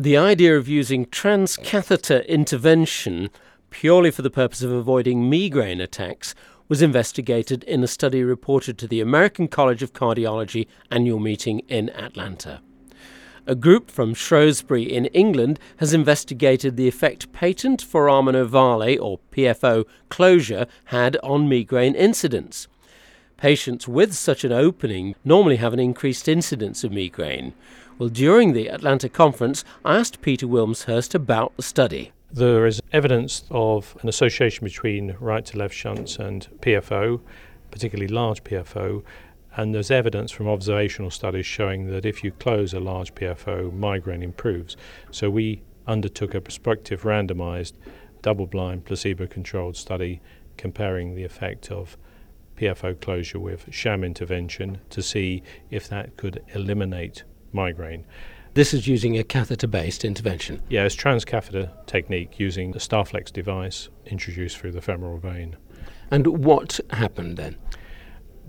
The idea of using transcatheter intervention purely for the purpose of avoiding migraine attacks was investigated in a study reported to the American College of Cardiology annual meeting in Atlanta. A group from Shrewsbury in England has investigated the effect patent foramen ovale, or PFO, closure had on migraine incidence. Patients with such an opening normally have an increased incidence of migraine. Well, during the Atlanta conference, I asked Peter Wilmshurst about the study. There is evidence of an association between right to left shunts and PFO, particularly large PFO, and there's evidence from observational studies showing that if you close a large PFO, migraine improves. So we undertook a prospective randomized double blind placebo controlled study comparing the effect of PFO closure with sham intervention to see if that could eliminate migraine. This is using a catheter based intervention. Yeah, it's transcatheter technique using the Starflex device introduced through the femoral vein. And what happened then?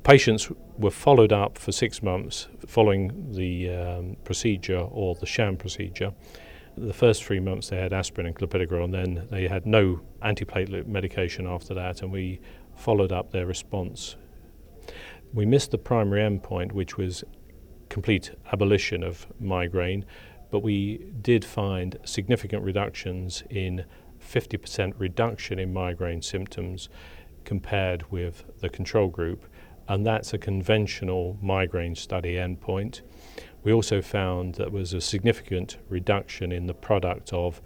Patients were followed up for six months following the um, procedure or the sham procedure. The first three months they had aspirin and clopidogrel, and then they had no antiplatelet medication after that, and we followed up their response. We missed the primary endpoint, which was complete abolition of migraine, but we did find significant reductions in 50% reduction in migraine symptoms compared with the control group, and that's a conventional migraine study endpoint. We also found that there was a significant reduction in the product of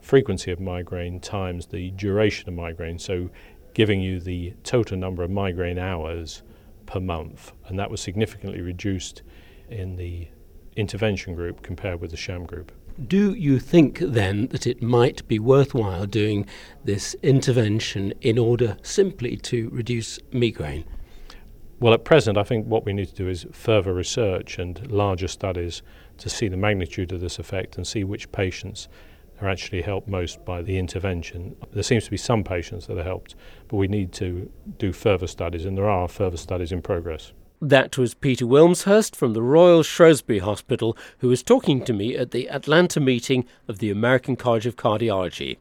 frequency of migraine times the duration of migraine, so giving you the total number of migraine hours per month, and that was significantly reduced in the intervention group compared with the sham group. Do you think then that it might be worthwhile doing this intervention in order simply to reduce migraine? Well, at present, I think what we need to do is further research and larger studies to see the magnitude of this effect and see which patients are actually helped most by the intervention. There seems to be some patients that are helped, but we need to do further studies, and there are further studies in progress. That was Peter Wilmshurst from the Royal Shrewsbury Hospital, who was talking to me at the Atlanta meeting of the American College of Cardiology.